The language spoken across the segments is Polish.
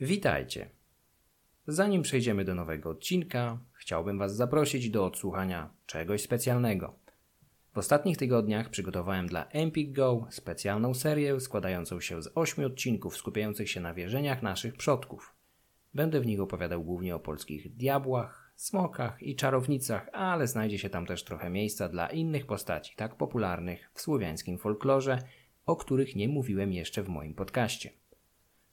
Witajcie. Zanim przejdziemy do nowego odcinka, chciałbym Was zaprosić do odsłuchania czegoś specjalnego. W ostatnich tygodniach przygotowałem dla Empik Go specjalną serię składającą się z ośmiu odcinków skupiających się na wierzeniach naszych przodków. Będę w nich opowiadał głównie o polskich diabłach, smokach i czarownicach, ale znajdzie się tam też trochę miejsca dla innych postaci, tak popularnych w słowiańskim folklorze, o których nie mówiłem jeszcze w moim podcaście.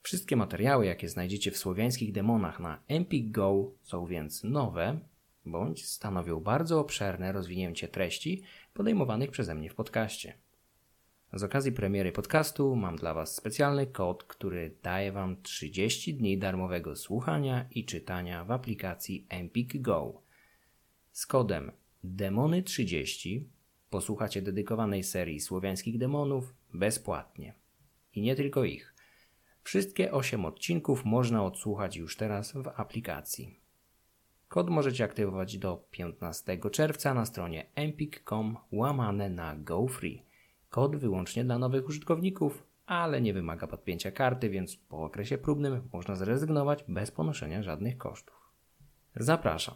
Wszystkie materiały, jakie znajdziecie w słowiańskich demonach na Empik Go są więc nowe, bądź stanowią bardzo obszerne rozwinięcie treści podejmowanych przeze mnie w podcaście. Z okazji premiery podcastu mam dla Was specjalny kod, który daje Wam 30 dni darmowego słuchania i czytania w aplikacji Empik Go. Z kodem Demony30 posłuchacie dedykowanej serii słowiańskich demonów bezpłatnie. I nie tylko ich. Wszystkie 8 odcinków można odsłuchać już teraz w aplikacji. Kod możecie aktywować do 15 czerwca na stronie empik.com łamane na GoFree. Kod wyłącznie dla nowych użytkowników, ale nie wymaga podpięcia karty, więc po okresie próbnym można zrezygnować bez ponoszenia żadnych kosztów. Zapraszam.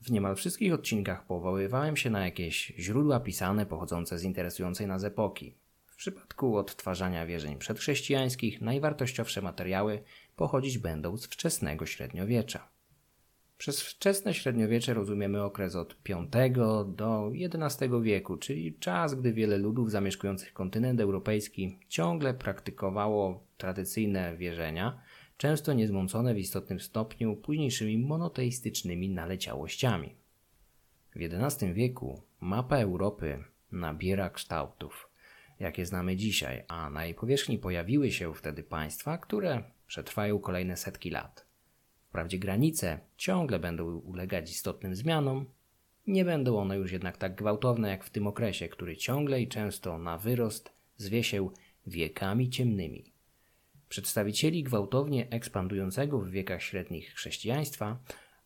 W niemal wszystkich odcinkach powoływałem się na jakieś źródła pisane pochodzące z interesującej nas epoki. Przypadku odtwarzania wierzeń przedchrześcijańskich najwartościowsze materiały pochodzić będą z wczesnego średniowiecza. Przez wczesne średniowiecze rozumiemy okres od V do XI wieku, czyli czas, gdy wiele ludów zamieszkujących kontynent europejski ciągle praktykowało tradycyjne wierzenia, często niezmącone w istotnym stopniu późniejszymi monoteistycznymi naleciałościami. W XI wieku mapa Europy nabiera kształtów, jakie znamy dzisiaj, a na jej powierzchni pojawiły się wtedy państwa, które przetrwają kolejne setki lat. Wprawdzie granice ciągle będą ulegać istotnym zmianom, nie będą one już jednak tak gwałtowne jak w tym okresie, który ciągle i często na wyrost zwie się wiekami ciemnymi. Przedstawicieli gwałtownie ekspandującego w wiekach średnich chrześcijaństwa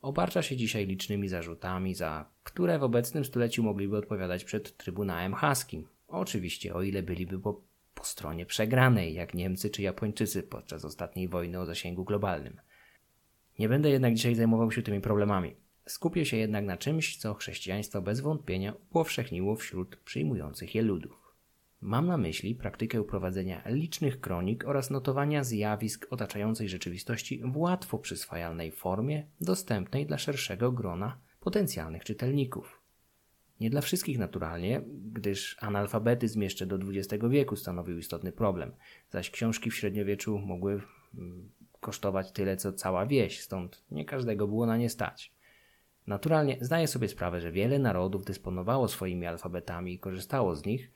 obarcza się dzisiaj licznymi zarzutami, za które w obecnym stuleciu mogliby odpowiadać przed Trybunałem Haskim. Oczywiście, o ile byliby po, po stronie przegranej, jak Niemcy czy Japończycy podczas ostatniej wojny o zasięgu globalnym. Nie będę jednak dzisiaj zajmował się tymi problemami. Skupię się jednak na czymś, co chrześcijaństwo bez wątpienia upowszechniło wśród przyjmujących je ludów. Mam na myśli praktykę prowadzenia licznych kronik oraz notowania zjawisk otaczającej rzeczywistości w łatwo przyswajalnej formie, dostępnej dla szerszego grona potencjalnych czytelników. Nie dla wszystkich naturalnie, gdyż analfabetyzm jeszcze do XX wieku stanowił istotny problem, zaś książki w średniowieczu mogły mm, kosztować tyle co cała wieś, stąd nie każdego było na nie stać. Naturalnie zdaję sobie sprawę, że wiele narodów dysponowało swoimi alfabetami i korzystało z nich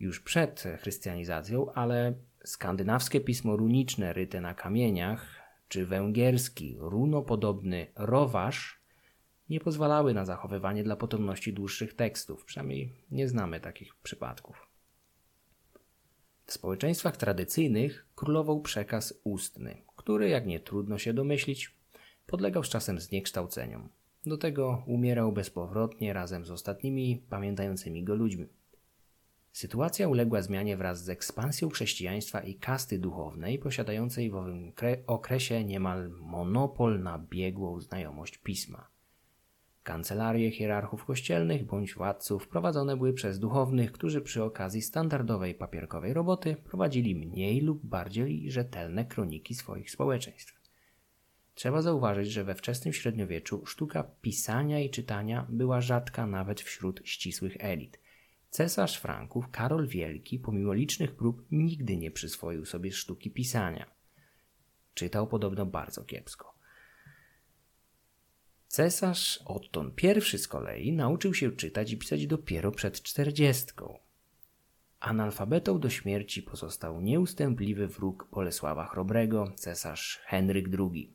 już przed chrystianizacją, ale skandynawskie pismo runiczne ryte na kamieniach, czy węgierski runopodobny rowasz nie pozwalały na zachowywanie dla potomności dłuższych tekstów, przynajmniej nie znamy takich przypadków. W społeczeństwach tradycyjnych królował przekaz ustny, który, jak nie trudno się domyślić, podlegał z czasem zniekształceniom. Do tego umierał bezpowrotnie razem z ostatnimi pamiętającymi go ludźmi. Sytuacja uległa zmianie wraz z ekspansją chrześcijaństwa i kasty duchownej, posiadającej w owym okresie niemal monopol na biegłą znajomość pisma. Kancelarie hierarchów kościelnych bądź władców prowadzone były przez duchownych, którzy przy okazji standardowej papierkowej roboty prowadzili mniej lub bardziej rzetelne kroniki swoich społeczeństw. Trzeba zauważyć, że we wczesnym średniowieczu sztuka pisania i czytania była rzadka nawet wśród ścisłych elit. Cesarz Franków Karol Wielki, pomimo licznych prób, nigdy nie przyswoił sobie sztuki pisania. Czytał podobno bardzo kiepsko. Cesarz Otton I z kolei nauczył się czytać i pisać dopiero przed czterdziestką. Analfabetą do śmierci pozostał nieustępliwy wróg Bolesława Chrobrego, cesarz Henryk II.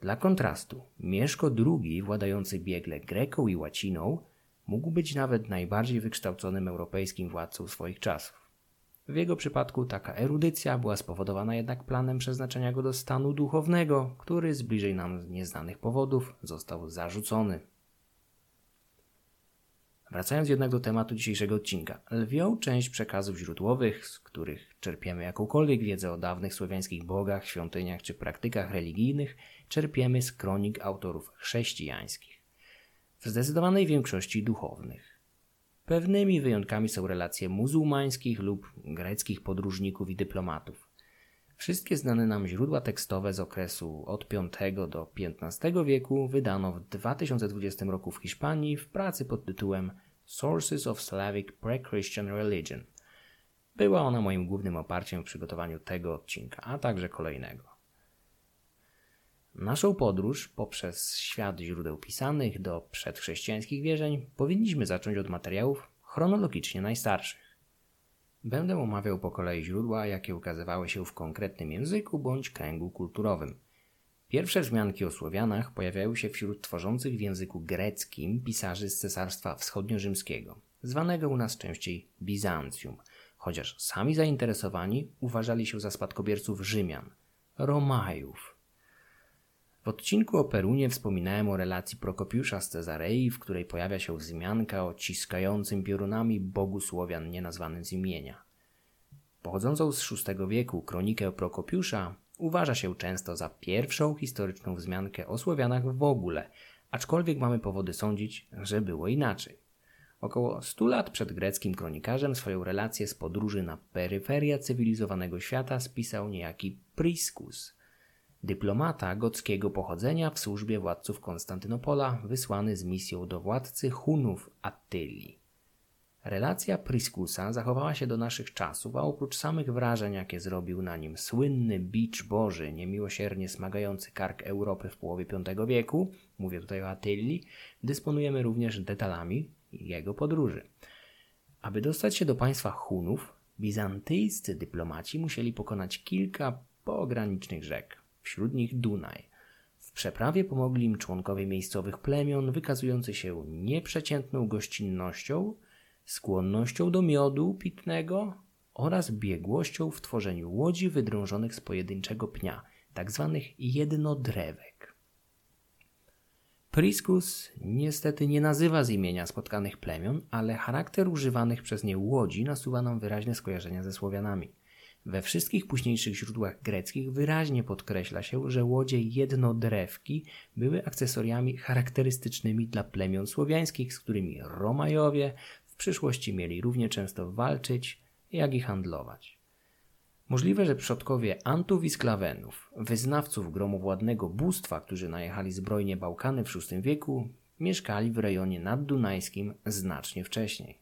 Dla kontrastu, Mieszko II, władający biegle greką i łaciną, mógł być nawet najbardziej wykształconym europejskim władcą swoich czasów. W jego przypadku taka erudycja była spowodowana jednak planem przeznaczenia go do stanu duchownego, który z bliżej nam nieznanych powodów został zarzucony. Wracając jednak do tematu dzisiejszego odcinka. Lwią część przekazów źródłowych, z których czerpiemy jakąkolwiek wiedzę o dawnych słowiańskich bogach, świątyniach czy praktykach religijnych, czerpiemy z kronik autorów chrześcijańskich. W zdecydowanej większości duchownych. Pewnymi wyjątkami są relacje muzułmańskich lub greckich podróżników i dyplomatów. Wszystkie znane nam źródła tekstowe z okresu od V do XV wieku wydano w 2020 roku w Hiszpanii w pracy pod tytułem Sources of Slavic Pre-Christian Religion. Była ona moim głównym oparciem w przygotowaniu tego odcinka, a także kolejnego. Naszą podróż poprzez świat źródeł pisanych do przedchrześcijańskich wierzeń powinniśmy zacząć od materiałów chronologicznie najstarszych. Będę omawiał po kolei źródła, jakie ukazywały się w konkretnym języku bądź kręgu kulturowym. Pierwsze wzmianki o Słowianach pojawiają się wśród tworzących w języku greckim pisarzy z Cesarstwa Wschodniorzymskiego, zwanego u nas częściej Bizancjum, chociaż sami zainteresowani uważali się za spadkobierców Rzymian, Romajów. W odcinku o Perunie wspominałem o relacji Prokopiusza z Cezarei, w której pojawia się wzmianka o ciskającym piorunami bogu Słowian nienazwanym z imienia. Pochodzącą z VI wieku kronikę Prokopiusza uważa się często za pierwszą historyczną wzmiankę o Słowianach w ogóle, aczkolwiek mamy powody sądzić, że było inaczej. Około 100 lat przed greckim kronikarzem swoją relację z podróży na peryferia cywilizowanego świata spisał niejaki Priscus – Dyplomata gockiego pochodzenia w służbie władców Konstantynopola, wysłany z misją do władcy Hunów Attylii. Relacja Priskusa zachowała się do naszych czasów, a oprócz samych wrażeń, jakie zrobił na nim słynny bicz Boży, niemiłosiernie smagający kark Europy w połowie V wieku, mówię tutaj o dysponujemy również detalami jego podróży. Aby dostać się do państwa Hunów, bizantyjscy dyplomaci musieli pokonać kilka pogranicznych rzek wśród nich Dunaj. W przeprawie pomogli im członkowie miejscowych plemion wykazujący się nieprzeciętną gościnnością, skłonnością do miodu pitnego oraz biegłością w tworzeniu łodzi wydrążonych z pojedynczego pnia, tzw. Tak jednodrewek. Priscus niestety nie nazywa z imienia spotkanych plemion, ale charakter używanych przez nie łodzi nasuwa nam wyraźne skojarzenia ze Słowianami. We wszystkich późniejszych źródłach greckich wyraźnie podkreśla się, że łodzie jednodrewki były akcesoriami charakterystycznymi dla plemion słowiańskich, z którymi Romajowie w przyszłości mieli równie często walczyć, jak i handlować. Możliwe, że przodkowie Antów i Sklawenów, wyznawców gromowładnego bóstwa, którzy najechali zbrojnie Bałkany w VI wieku, mieszkali w rejonie naddunajskim znacznie wcześniej.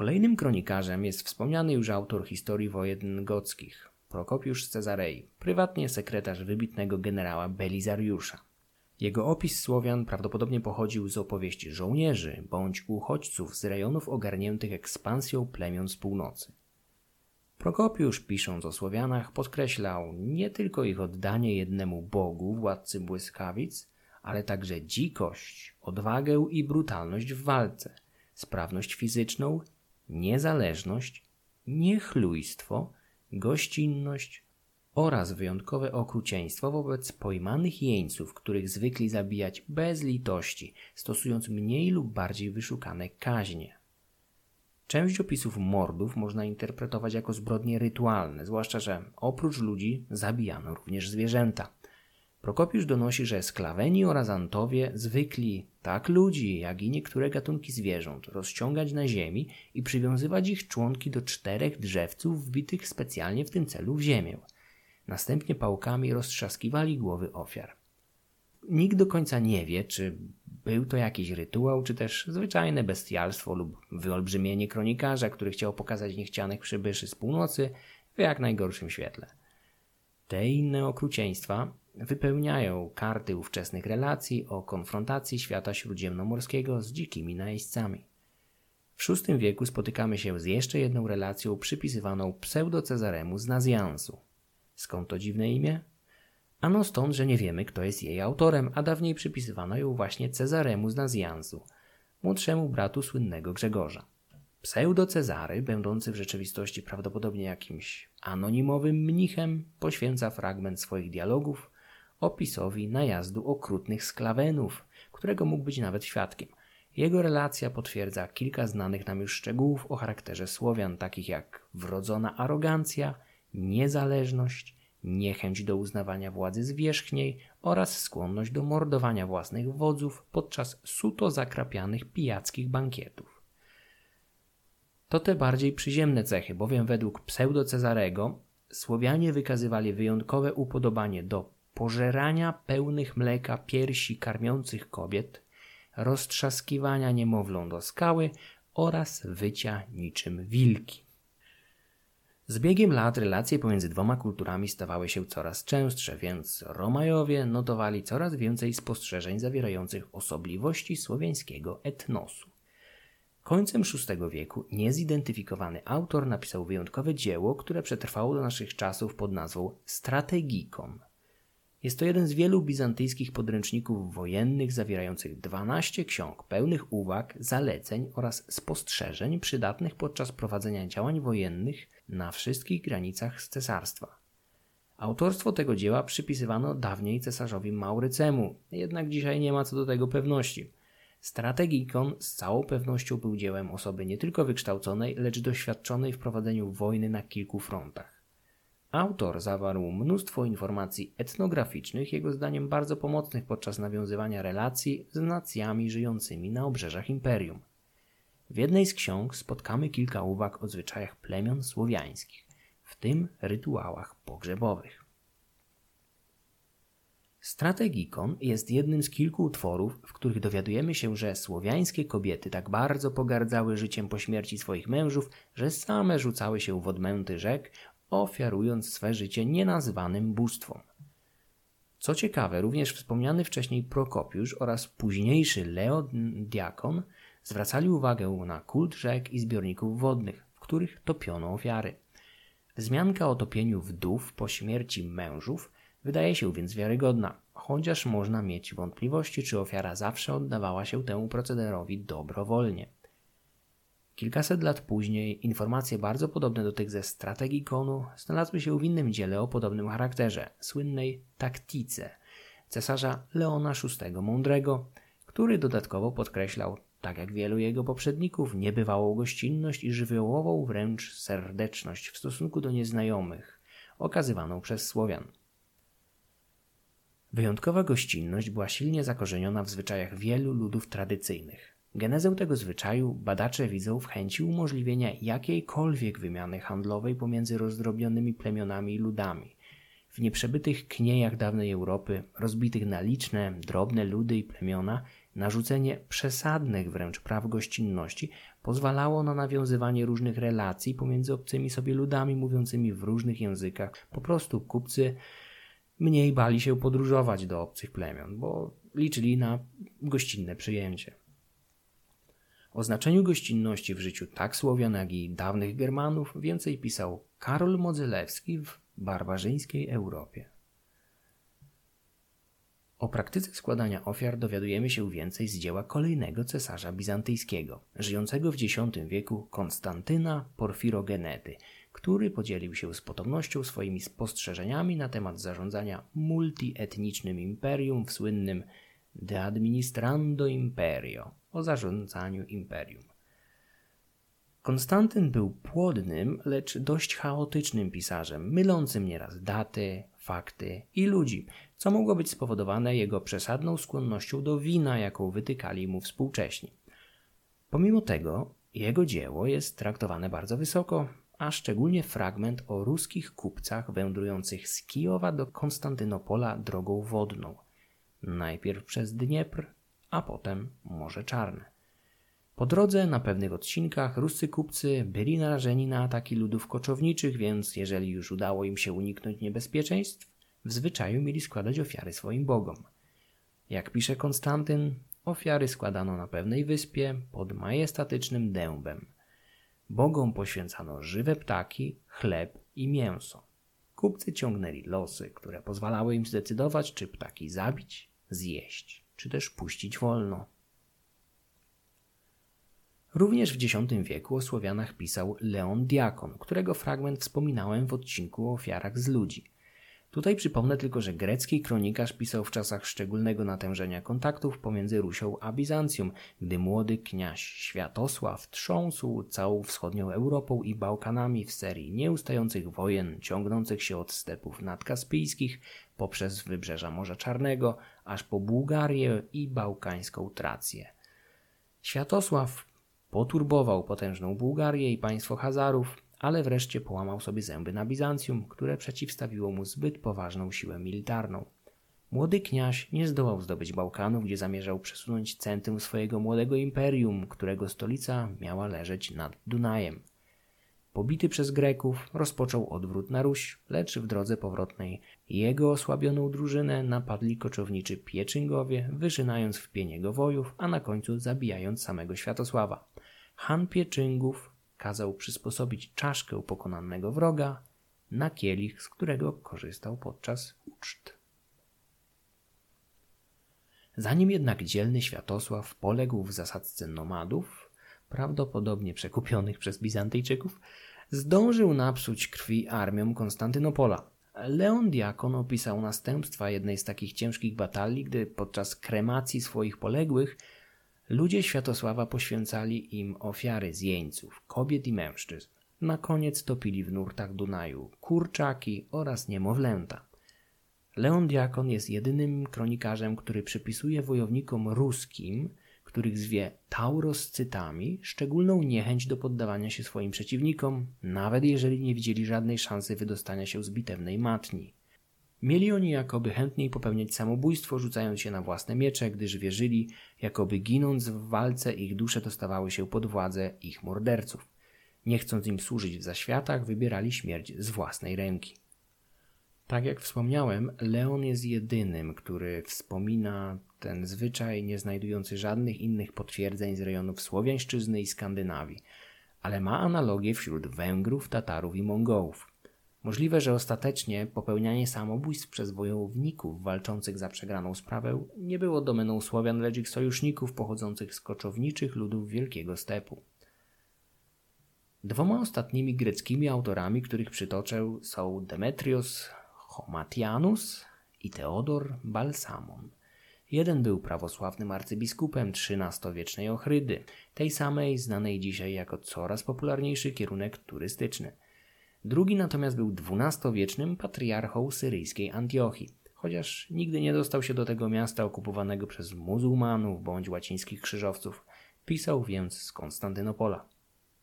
Kolejnym kronikarzem jest wspomniany już autor historii wojen gockich, Prokopiusz Cezarei, prywatnie sekretarz wybitnego generała Belizariusza. Jego opis Słowian prawdopodobnie pochodził z opowieści żołnierzy bądź uchodźców z rejonów ogarniętych ekspansją plemion z północy. Prokopiusz, pisząc o Słowianach, podkreślał nie tylko ich oddanie jednemu Bogu, władcy błyskawic, ale także dzikość, odwagę i brutalność w walce, sprawność fizyczną niezależność, niechlujstwo, gościnność oraz wyjątkowe okrucieństwo wobec pojmanych jeńców, których zwykli zabijać bez litości, stosując mniej lub bardziej wyszukane kaźnie. Część opisów mordów można interpretować jako zbrodnie rytualne, zwłaszcza że oprócz ludzi zabijano również zwierzęta. Prokopiusz donosi, że sklaweni oraz antowie zwykli tak ludzi, jak i niektóre gatunki zwierząt rozciągać na ziemi i przywiązywać ich członki do czterech drzewców wbitych specjalnie w tym celu w ziemię. Następnie pałkami roztrzaskiwali głowy ofiar. Nikt do końca nie wie, czy był to jakiś rytuał, czy też zwyczajne bestialstwo lub wyolbrzymienie kronikarza, który chciał pokazać niechcianych przybyszy z północy w jak najgorszym świetle. Te inne okrucieństwa wypełniają karty ówczesnych relacji o konfrontacji świata śródziemnomorskiego z dzikimi najeźdźcami. W VI wieku spotykamy się z jeszcze jedną relacją przypisywaną pseudo-Cezaremu z Nazjansu. Skąd to dziwne imię? Ano stąd, że nie wiemy, kto jest jej autorem, a dawniej przypisywano ją właśnie Cezaremu z Nazjansu, młodszemu bratu słynnego Grzegorza. Pseudo-Cezary, będący w rzeczywistości prawdopodobnie jakimś anonimowym mnichem, poświęca fragment swoich dialogów opisowi najazdu okrutnych sklawenów, którego mógł być nawet świadkiem. Jego relacja potwierdza kilka znanych nam już szczegółów o charakterze Słowian, takich jak wrodzona arogancja, niezależność, niechęć do uznawania władzy zwierzchniej oraz skłonność do mordowania własnych wodzów podczas suto zakrapianych pijackich bankietów. To te bardziej przyziemne cechy, bowiem według pseudo-Cezarego Słowianie wykazywali wyjątkowe upodobanie do pożerania pełnych mleka piersi karmiących kobiet, roztrzaskiwania niemowlą do skały oraz wycia niczym wilki. Z biegiem lat relacje pomiędzy dwoma kulturami stawały się coraz częstsze, więc Romajowie notowali coraz więcej spostrzeżeń zawierających osobliwości słowiańskiego etnosu. Końcem VI wieku niezidentyfikowany autor napisał wyjątkowe dzieło, które przetrwało do naszych czasów pod nazwą Strategikon – jest to jeden z wielu bizantyjskich podręczników wojennych zawierających 12 ksiąg pełnych uwag, zaleceń oraz spostrzeżeń przydatnych podczas prowadzenia działań wojennych na wszystkich granicach z cesarstwa. Autorstwo tego dzieła przypisywano dawniej cesarzowi Maurycemu, jednak dzisiaj nie ma co do tego pewności. Strategikon z całą pewnością był dziełem osoby nie tylko wykształconej, lecz doświadczonej w prowadzeniu wojny na kilku frontach. Autor zawarł mnóstwo informacji etnograficznych, jego zdaniem bardzo pomocnych podczas nawiązywania relacji z nacjami żyjącymi na obrzeżach imperium. W jednej z ksiąg spotkamy kilka uwag o zwyczajach plemion słowiańskich, w tym rytuałach pogrzebowych. Strategikon jest jednym z kilku utworów, w których dowiadujemy się, że słowiańskie kobiety tak bardzo pogardzały życiem po śmierci swoich mężów, że same rzucały się w odmęty rzek ofiarując swe życie nienazwanym bóstwom. Co ciekawe, również wspomniany wcześniej Prokopiusz oraz późniejszy Leodiakon zwracali uwagę na kult rzek i zbiorników wodnych, w których topiono ofiary. Wzmianka o topieniu wdów po śmierci mężów wydaje się więc wiarygodna, chociaż można mieć wątpliwości, czy ofiara zawsze oddawała się temu procederowi dobrowolnie. Kilkaset lat później informacje bardzo podobne do tych ze strategii konu znalazły się w innym dziele o podobnym charakterze, słynnej taktice cesarza Leona VI Mądrego, który dodatkowo podkreślał, tak jak wielu jego poprzedników, niebywałą gościnność i żywiołową wręcz serdeczność w stosunku do nieznajomych, okazywaną przez Słowian. Wyjątkowa gościnność była silnie zakorzeniona w zwyczajach wielu ludów tradycyjnych. Genezę tego zwyczaju badacze widzą w chęci umożliwienia jakiejkolwiek wymiany handlowej pomiędzy rozdrobnionymi plemionami i ludami. W nieprzebytych kniejach dawnej Europy, rozbitych na liczne, drobne ludy i plemiona, narzucenie przesadnych wręcz praw gościnności pozwalało na nawiązywanie różnych relacji pomiędzy obcymi sobie ludami mówiącymi w różnych językach. Po prostu kupcy mniej bali się podróżować do obcych plemion, bo liczyli na gościnne przyjęcie. O znaczeniu gościnności w życiu tak Słowian, jak i dawnych Germanów więcej pisał Karol Modzelewski w barbarzyńskiej Europie. O praktyce składania ofiar dowiadujemy się więcej z dzieła kolejnego cesarza bizantyjskiego, żyjącego w X wieku Konstantyna Porfirogenety, który podzielił się z potomnością swoimi spostrzeżeniami na temat zarządzania multietnicznym imperium w słynnym De Administrando Imperio o zarządzaniu imperium. Konstantyn był płodnym, lecz dość chaotycznym pisarzem, mylącym nieraz daty, fakty i ludzi, co mogło być spowodowane jego przesadną skłonnością do wina, jaką wytykali mu współcześni. Pomimo tego, jego dzieło jest traktowane bardzo wysoko, a szczególnie fragment o ruskich kupcach wędrujących z Kijowa do Konstantynopola drogą wodną, najpierw przez Dniepr, a potem Morze Czarne. Po drodze na pewnych odcinkach ruscy kupcy byli narażeni na ataki ludów koczowniczych, więc jeżeli już udało im się uniknąć niebezpieczeństw, w zwyczaju mieli składać ofiary swoim bogom. Jak pisze Konstantyn, ofiary składano na pewnej wyspie pod majestatycznym dębem. Bogom poświęcano żywe ptaki, chleb i mięso. Kupcy ciągnęli losy, które pozwalały im zdecydować, czy ptaki zabić, zjeść czy też puścić wolno. Również w X wieku o Słowianach pisał Leon Diakon, którego fragment wspominałem w odcinku o ofiarach z ludzi. Tutaj przypomnę tylko, że grecki kronikarz pisał w czasach szczególnego natężenia kontaktów pomiędzy Rusią a Bizancjum, gdy młody kniaś Światosław trząsł całą wschodnią Europą i Bałkanami w serii nieustających wojen ciągnących się od stepów nadkaspijskich poprzez wybrzeża Morza Czarnego aż po Bułgarię i bałkańską Trację. Światosław poturbował potężną Bułgarię i państwo Hazarów, ale wreszcie połamał sobie zęby na Bizancjum, które przeciwstawiło mu zbyt poważną siłę militarną. Młody kniaś nie zdołał zdobyć Bałkanów, gdzie zamierzał przesunąć centrum swojego młodego imperium, którego stolica miała leżeć nad Dunajem. Pobity przez Greków, rozpoczął odwrót na Ruś, lecz w drodze powrotnej jego osłabioną drużynę napadli koczowniczy Pieczyngowie, wyżynając w pieniego wojów, a na końcu zabijając samego Światosława. Han Pieczyngów kazał przysposobić czaszkę pokonanego wroga na kielich, z którego korzystał podczas uczt. Zanim jednak dzielny Światosław poległ w zasadzce nomadów, prawdopodobnie przekupionych przez Bizantyjczyków, zdążył napsuć krwi armią Konstantynopola. Leon Diakon opisał następstwa jednej z takich ciężkich batalii, gdy podczas kremacji swoich poległych Ludzie Światosława poświęcali im ofiary z jeńców, kobiet i mężczyzn. Na koniec topili w nurtach Dunaju kurczaki oraz niemowlęta. Leon Diakon jest jedynym kronikarzem, który przypisuje wojownikom ruskim, których zwie tauroscytami, szczególną niechęć do poddawania się swoim przeciwnikom, nawet jeżeli nie widzieli żadnej szansy wydostania się z bitewnej matni. Mieli oni jakoby chętniej popełniać samobójstwo, rzucając się na własne miecze, gdyż wierzyli, jakoby ginąc w walce ich dusze dostawały się pod władzę ich morderców. Nie chcąc im służyć w zaświatach, wybierali śmierć z własnej ręki. Tak jak wspomniałem, Leon jest jedynym, który wspomina ten zwyczaj, nie znajdujący żadnych innych potwierdzeń z rejonów Słowiańszczyzny i Skandynawii, ale ma analogię wśród Węgrów, Tatarów i Mongołów. Możliwe, że ostatecznie popełnianie samobójstw przez wojowników walczących za przegraną sprawę nie było domeną Słowian, lecz ich sojuszników pochodzących z koczowniczych ludów Wielkiego Stepu. Dwoma ostatnimi greckimi autorami, których przytoczę, są Demetrios Chomatianus i Teodor Balsamon. Jeden był prawosławnym arcybiskupem XIII-wiecznej Ochrydy, tej samej znanej dzisiaj jako coraz popularniejszy kierunek turystyczny – Drugi natomiast był XII-wiecznym patriarchą syryjskiej Antiochii, chociaż nigdy nie dostał się do tego miasta okupowanego przez muzułmanów bądź łacińskich krzyżowców. Pisał więc z Konstantynopola.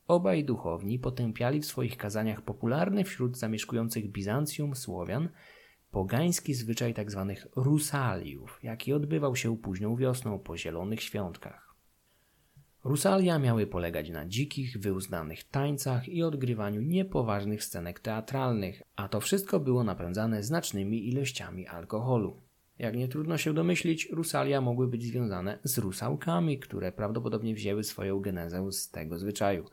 Obaj duchowni potępiali w swoich kazaniach popularny wśród zamieszkujących Bizancjum Słowian pogański zwyczaj tzw. Tak rusaliów, jaki odbywał się późną wiosną po zielonych świątkach. Rusalia miały polegać na dzikich, wyuznanych tańcach i odgrywaniu niepoważnych scenek teatralnych, a to wszystko było napędzane znacznymi ilościami alkoholu. Jak nie trudno się domyślić, rusalia mogły być związane z rusałkami, które prawdopodobnie wzięły swoją genezę z tego zwyczaju.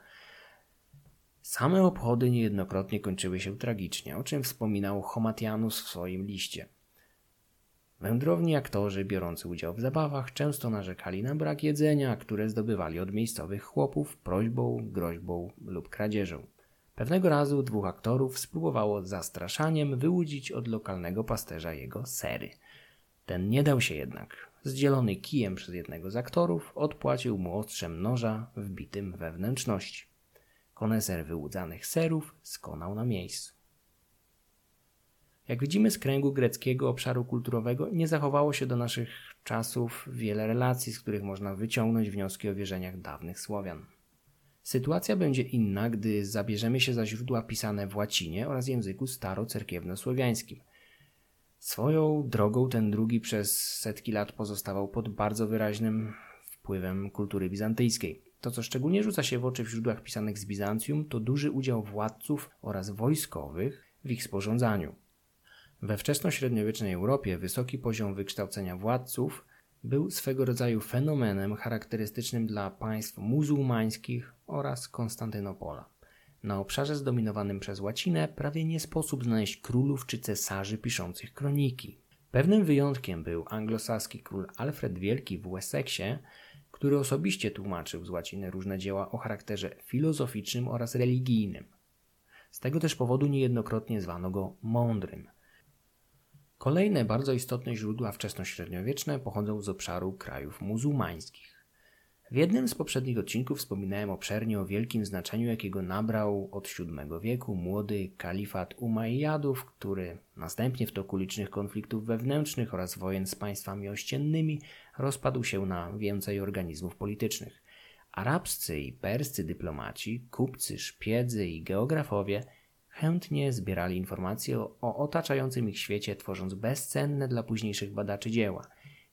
Same obchody niejednokrotnie kończyły się tragicznie, o czym wspominał Homatianus w swoim liście. Wędrowni aktorzy biorący udział w zabawach często narzekali na brak jedzenia, które zdobywali od miejscowych chłopów prośbą, groźbą lub kradzieżą. Pewnego razu dwóch aktorów spróbowało zastraszaniem wyłudzić od lokalnego pasterza jego sery. Ten nie dał się jednak. Zdzielony kijem przez jednego z aktorów, odpłacił mu ostrzem noża wbitym we wnętrzności. Koneser wyłudzanych serów skonał na miejscu. Jak widzimy z kręgu greckiego obszaru kulturowego nie zachowało się do naszych czasów wiele relacji, z których można wyciągnąć wnioski o wierzeniach dawnych Słowian. Sytuacja będzie inna, gdy zabierzemy się za źródła pisane w łacinie oraz języku starocerkiewno-słowiańskim. Swoją drogą ten drugi przez setki lat pozostawał pod bardzo wyraźnym wpływem kultury bizantyjskiej. To, co szczególnie rzuca się w oczy w źródłach pisanych z Bizancjum, to duży udział władców oraz wojskowych w ich sporządzaniu. We wczesnośredniowiecznej Europie wysoki poziom wykształcenia władców był swego rodzaju fenomenem charakterystycznym dla państw muzułmańskich oraz Konstantynopola. Na obszarze zdominowanym przez łacinę prawie nie sposób znaleźć królów czy cesarzy piszących kroniki. Pewnym wyjątkiem był anglosaski król Alfred Wielki w Wessexie, który osobiście tłumaczył z łaciny różne dzieła o charakterze filozoficznym oraz religijnym. Z tego też powodu niejednokrotnie zwano go mądrym. Kolejne bardzo istotne źródła wczesnośredniowieczne pochodzą z obszaru krajów muzułmańskich. W jednym z poprzednich odcinków wspominałem obszernie o wielkim znaczeniu, jakiego nabrał od VII wieku młody kalifat Umayyadów, który następnie w toku licznych konfliktów wewnętrznych oraz wojen z państwami ościennymi rozpadł się na więcej organizmów politycznych. Arabscy i perscy dyplomaci, kupcy, szpiedzy i geografowie chętnie zbierali informacje o, o otaczającym ich świecie, tworząc bezcenne dla późniejszych badaczy dzieła.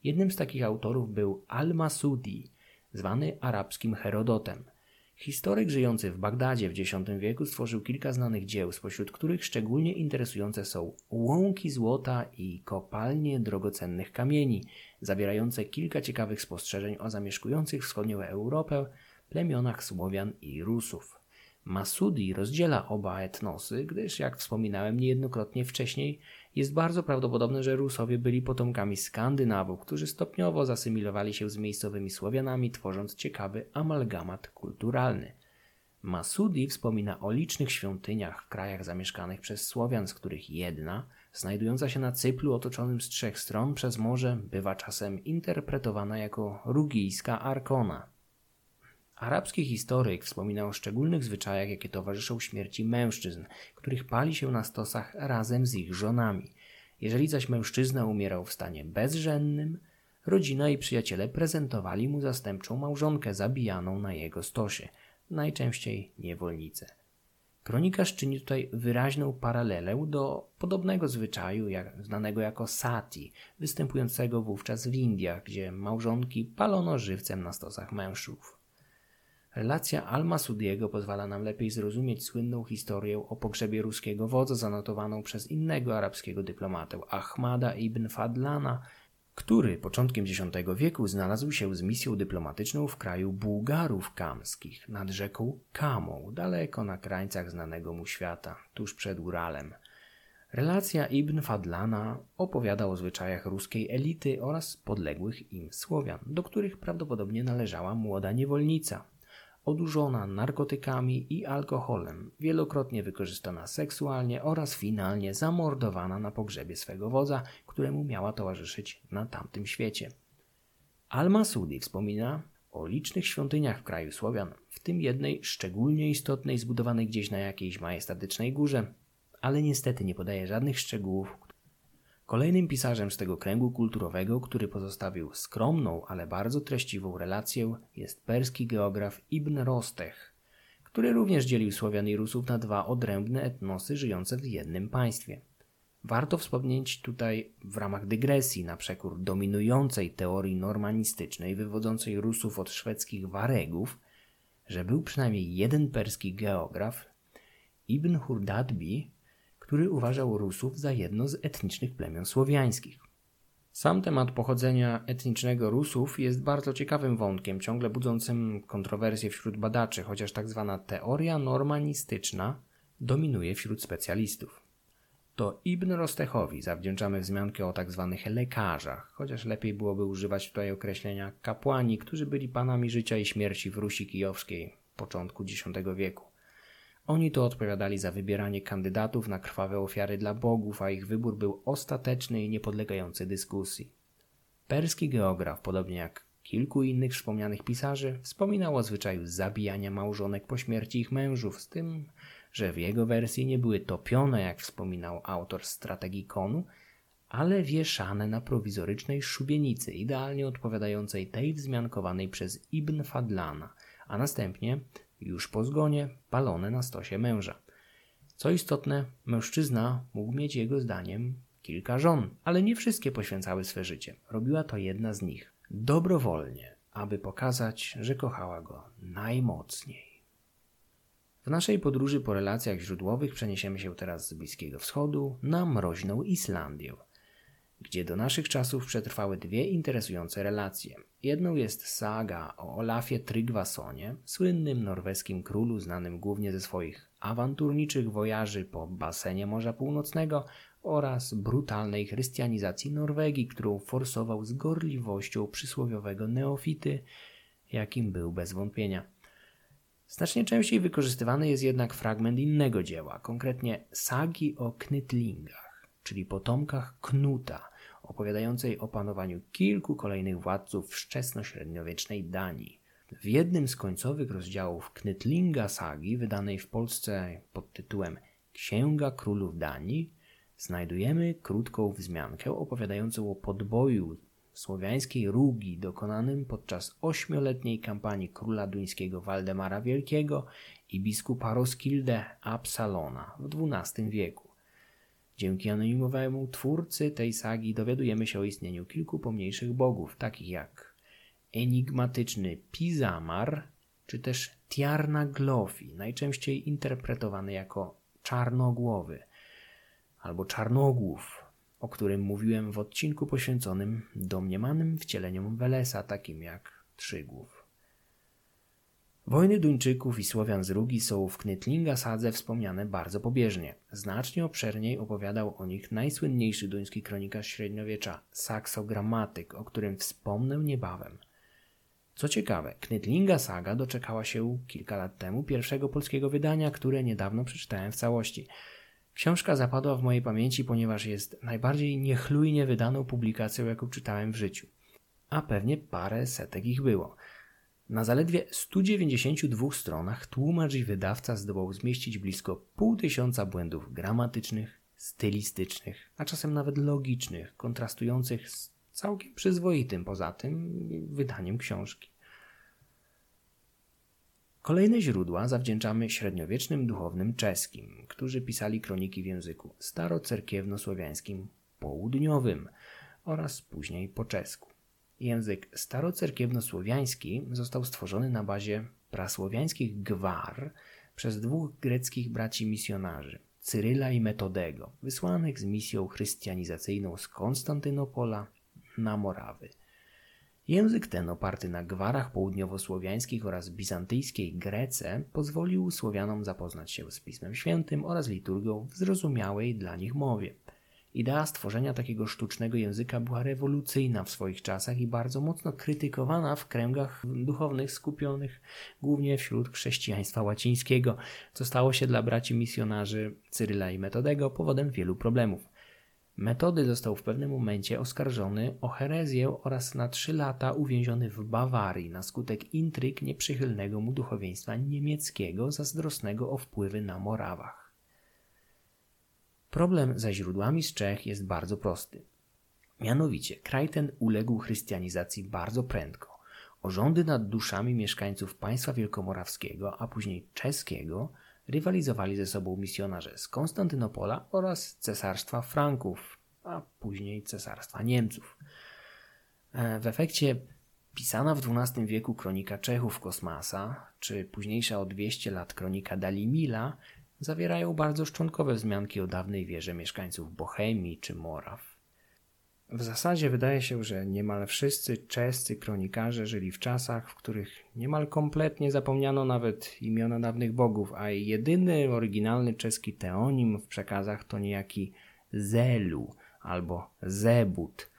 Jednym z takich autorów był Al-Masudi, zwany arabskim Herodotem. Historyk żyjący w Bagdadzie w X wieku stworzył kilka znanych dzieł, spośród których szczególnie interesujące są łąki złota i kopalnie drogocennych kamieni, zawierające kilka ciekawych spostrzeżeń o zamieszkujących wschodnią Europę plemionach Słowian i Rusów. Masudi rozdziela oba etnosy, gdyż, jak wspominałem niejednokrotnie wcześniej, jest bardzo prawdopodobne, że Rusowie byli potomkami Skandynawów, którzy stopniowo zasymilowali się z miejscowymi Słowianami, tworząc ciekawy amalgamat kulturalny. Masudi wspomina o licznych świątyniach w krajach zamieszkanych przez Słowian, z których jedna, znajdująca się na cyplu otoczonym z trzech stron przez morze, bywa czasem interpretowana jako rugijska Arkona. Arabski historyk wspomina o szczególnych zwyczajach, jakie towarzyszą śmierci mężczyzn, których pali się na stosach razem z ich żonami. Jeżeli zaś mężczyzna umierał w stanie bezżennym, rodzina i przyjaciele prezentowali mu zastępczą małżonkę zabijaną na jego stosie, najczęściej niewolnicę. Kronikarz czyni tutaj wyraźną paralelę do podobnego zwyczaju, jak, znanego jako sati, występującego wówczas w Indiach, gdzie małżonki palono żywcem na stosach mężów. Relacja Al-Masudiego pozwala nam lepiej zrozumieć słynną historię o pogrzebie ruskiego wodza zanotowaną przez innego arabskiego dyplomatę, Ahmada ibn Fadlana, który początkiem X wieku znalazł się z misją dyplomatyczną w kraju Bułgarów kamskich nad rzeką Kamą, daleko na krańcach znanego mu świata, tuż przed Uralem. Relacja Ibn Fadlana opowiada o zwyczajach ruskiej elity oraz podległych im Słowian, do których prawdopodobnie należała młoda niewolnica, odurzona narkotykami i alkoholem, wielokrotnie wykorzystana seksualnie oraz finalnie zamordowana na pogrzebie swego wodza, któremu miała towarzyszyć na tamtym świecie. Al-Masudi wspomina o licznych świątyniach w kraju Słowian, w tym jednej szczególnie istotnej zbudowanej gdzieś na jakiejś majestatycznej górze, ale niestety nie podaje żadnych szczegółów, Kolejnym pisarzem z tego kręgu kulturowego, który pozostawił skromną, ale bardzo treściwą relację, jest perski geograf Ibn Rostech, który również dzielił Słowian i Rusów na dwa odrębne etnosy żyjące w jednym państwie. Warto wspomnieć tutaj w ramach dygresji na przekór dominującej teorii normanistycznej wywodzącej Rusów od szwedzkich Waregów, że był przynajmniej jeden perski geograf, Ibn Hurdadbi, który uważał Rusów za jedno z etnicznych plemion słowiańskich. Sam temat pochodzenia etnicznego Rusów jest bardzo ciekawym wątkiem, ciągle budzącym kontrowersje wśród badaczy, chociaż tak zwana teoria normanistyczna dominuje wśród specjalistów. To Ibn Rostechowi zawdzięczamy wzmiankę o tak zwanych lekarzach, chociaż lepiej byłoby używać tutaj określenia kapłani, którzy byli panami życia i śmierci w Rusi Kijowskiej początku X wieku. Oni to odpowiadali za wybieranie kandydatów na krwawe ofiary dla bogów, a ich wybór był ostateczny i niepodlegający dyskusji. Perski geograf, podobnie jak kilku innych wspomnianych pisarzy, wspominał o zwyczaju zabijania małżonek po śmierci ich mężów, z tym, że w jego wersji nie były topione, jak wspominał autor strategii konu, ale wieszane na prowizorycznej szubienicy, idealnie odpowiadającej tej wzmiankowanej przez Ibn Fadlana, a następnie już po zgonie palone na stosie męża. Co istotne, mężczyzna mógł mieć jego zdaniem kilka żon, ale nie wszystkie poświęcały swe życie. Robiła to jedna z nich, dobrowolnie, aby pokazać, że kochała go najmocniej. W naszej podróży po relacjach źródłowych przeniesiemy się teraz z Bliskiego Wschodu na mroźną Islandię – gdzie do naszych czasów przetrwały dwie interesujące relacje. Jedną jest saga o Olafie Tryggvasonie, słynnym norweskim królu znanym głównie ze swoich awanturniczych wojaży po basenie Morza Północnego oraz brutalnej chrystianizacji Norwegii, którą forsował z gorliwością przysłowiowego neofity, jakim był bez wątpienia. Znacznie częściej wykorzystywany jest jednak fragment innego dzieła, konkretnie sagi o Knytlingach. czyli potomkach Knuta, opowiadającej o panowaniu kilku kolejnych władców wczesnośredniowiecznej Danii. W jednym z końcowych rozdziałów Knytlinga sagi, wydanej w Polsce pod tytułem Księga Królów Danii, znajdujemy krótką wzmiankę opowiadającą o podboju słowiańskiej Rugi dokonanym podczas ośmioletniej kampanii króla duńskiego Waldemara Wielkiego i biskupa Roskilde Absalona w XII wieku. Dzięki anonimowemu twórcy tej sagi dowiadujemy się o istnieniu kilku pomniejszych bogów, takich jak enigmatyczny Pizamar, czy też Tiarna Glofi, najczęściej interpretowany jako czarnogłowy albo czarnogłów, o którym mówiłem w odcinku poświęconym domniemanym wcieleniom Welesa, takim jak Trzygłów. Wojny Duńczyków i Słowian z Rugi są w Knytlinga Sadze wspomniane bardzo pobieżnie. Znacznie obszerniej opowiadał o nich najsłynniejszy duński kronikarz średniowiecza, Saxo Grammatyk, o którym wspomnę niebawem. Co ciekawe, Knytlinga Saga doczekała się kilka lat temu pierwszego polskiego wydania, które niedawno przeczytałem w całości. Książka zapadła w mojej pamięci, ponieważ jest najbardziej niechlujnie wydaną publikacją, jaką czytałem w życiu. A pewnie parę setek ich było – na zaledwie 192 stronach tłumacz i wydawca zdołał zmieścić blisko pół tysiąca błędów gramatycznych, stylistycznych, a czasem nawet logicznych, kontrastujących z całkiem przyzwoitym poza tym wydaniem książki. Kolejne źródła zawdzięczamy średniowiecznym duchownym czeskim, którzy pisali kroniki w języku starocerkiewno-słowiańskim południowym oraz później po czesku. Język starocerkiewno-słowiański został stworzony na bazie prasłowiańskich gwar przez dwóch greckich braci misjonarzy, Cyryla i Metodego, wysłanych z misją chrystianizacyjną z Konstantynopola na Morawy. Język ten, oparty na gwarach południowosłowiańskich oraz bizantyjskiej Grece, pozwolił Słowianom zapoznać się z Pismem Świętym oraz liturgią w zrozumiałej dla nich mowie – Idea stworzenia takiego sztucznego języka była rewolucyjna w swoich czasach i bardzo mocno krytykowana w kręgach duchownych skupionych głównie wśród chrześcijaństwa łacińskiego, co stało się dla braci misjonarzy Cyryla i Metodego powodem wielu problemów. Metody został w pewnym momencie oskarżony o herezję oraz na trzy lata uwięziony w Bawarii na skutek intryg nieprzychylnego mu duchowieństwa niemieckiego zazdrosnego o wpływy na Morawach. Problem ze źródłami z Czech jest bardzo prosty. Mianowicie, kraj ten uległ chrystianizacji bardzo prędko. O rządy nad duszami mieszkańców państwa wielkomorawskiego, a później czeskiego, rywalizowali ze sobą misjonarze z Konstantynopola oraz cesarstwa Franków, a później cesarstwa Niemców. E, w efekcie pisana w XII wieku kronika Czechów Kosmasa, czy późniejsza o 200 lat kronika Dalimila zawierają bardzo szczątkowe wzmianki o dawnej wierze mieszkańców Bohemii czy Moraw. W zasadzie wydaje się, że niemal wszyscy czescy kronikarze żyli w czasach, w których niemal kompletnie zapomniano nawet imiona dawnych bogów, a jedyny oryginalny czeski teonim w przekazach to niejaki Zelu albo Zebut,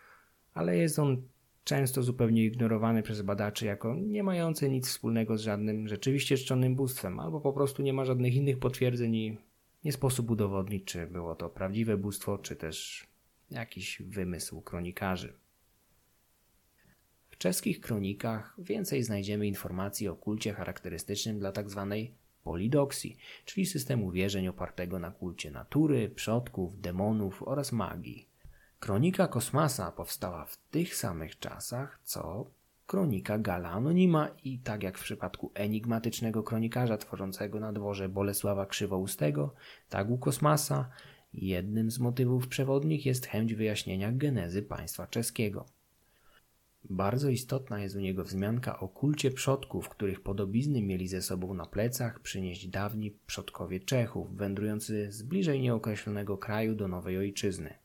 ale jest on często zupełnie ignorowany przez badaczy jako nie mający nic wspólnego z żadnym rzeczywiście czczonym bóstwem, albo po prostu nie ma żadnych innych potwierdzeń i nie sposób udowodnić, czy było to prawdziwe bóstwo, czy też jakiś wymysł kronikarzy. W czeskich kronikach więcej znajdziemy informacji o kulcie charakterystycznym dla tzw. Tak polidoksji, czyli systemu wierzeń opartego na kulcie natury, przodków, demonów oraz magii. Kronika Kosmasa powstała w tych samych czasach, co kronika Gala Anonima i tak jak w przypadku enigmatycznego kronikarza tworzącego na dworze Bolesława Krzywoustego, tak u Kosmasa jednym z motywów przewodnich jest chęć wyjaśnienia genezy państwa czeskiego. Bardzo istotna jest u niego wzmianka o kulcie przodków, których podobizny mieli ze sobą na plecach przynieść dawni przodkowie Czechów, wędrujący z bliżej nieokreślonego kraju do nowej ojczyzny.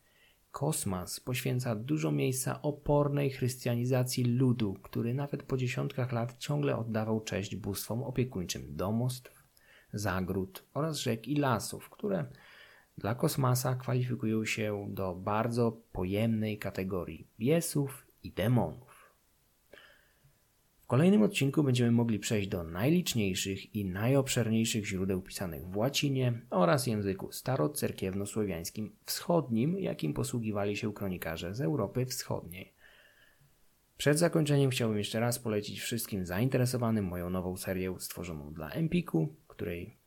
Kosmas poświęca dużo miejsca opornej chrystianizacji ludu, który nawet po dziesiątkach lat ciągle oddawał cześć bóstwom opiekuńczym domostw, zagród oraz rzek i lasów, które dla kosmasa kwalifikują się do bardzo pojemnej kategorii biesów i demonów. W kolejnym odcinku będziemy mogli przejść do najliczniejszych i najobszerniejszych źródeł pisanych w łacinie oraz języku starocerkiewno-słowiańskim wschodnim, jakim posługiwali się kronikarze z Europy Wschodniej. Przed zakończeniem chciałbym jeszcze raz polecić wszystkim zainteresowanym moją nową serią stworzoną dla Empiku, której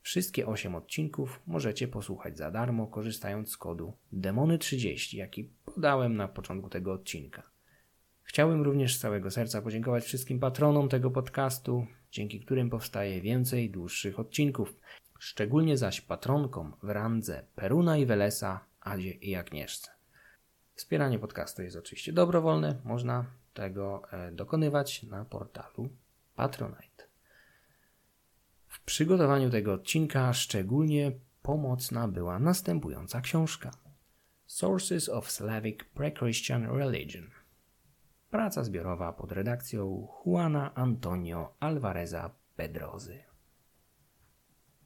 wszystkie 8 odcinków możecie posłuchać za darmo, korzystając z kodu Demony30, jaki podałem na początku tego odcinka. Chciałbym również z całego serca podziękować wszystkim patronom tego podcastu, dzięki którym powstaje więcej dłuższych odcinków, szczególnie zaś patronkom w randze Peruna i Welesa, Adzie i Agnieszce. Wspieranie podcastu jest oczywiście dobrowolne, można tego e, dokonywać na portalu Patronite. W przygotowaniu tego odcinka szczególnie pomocna była następująca książka: Sources of Slavic Pre-Christian Religion. Praca zbiorowa pod redakcją Juana Antonio Alvareza Pedrozy.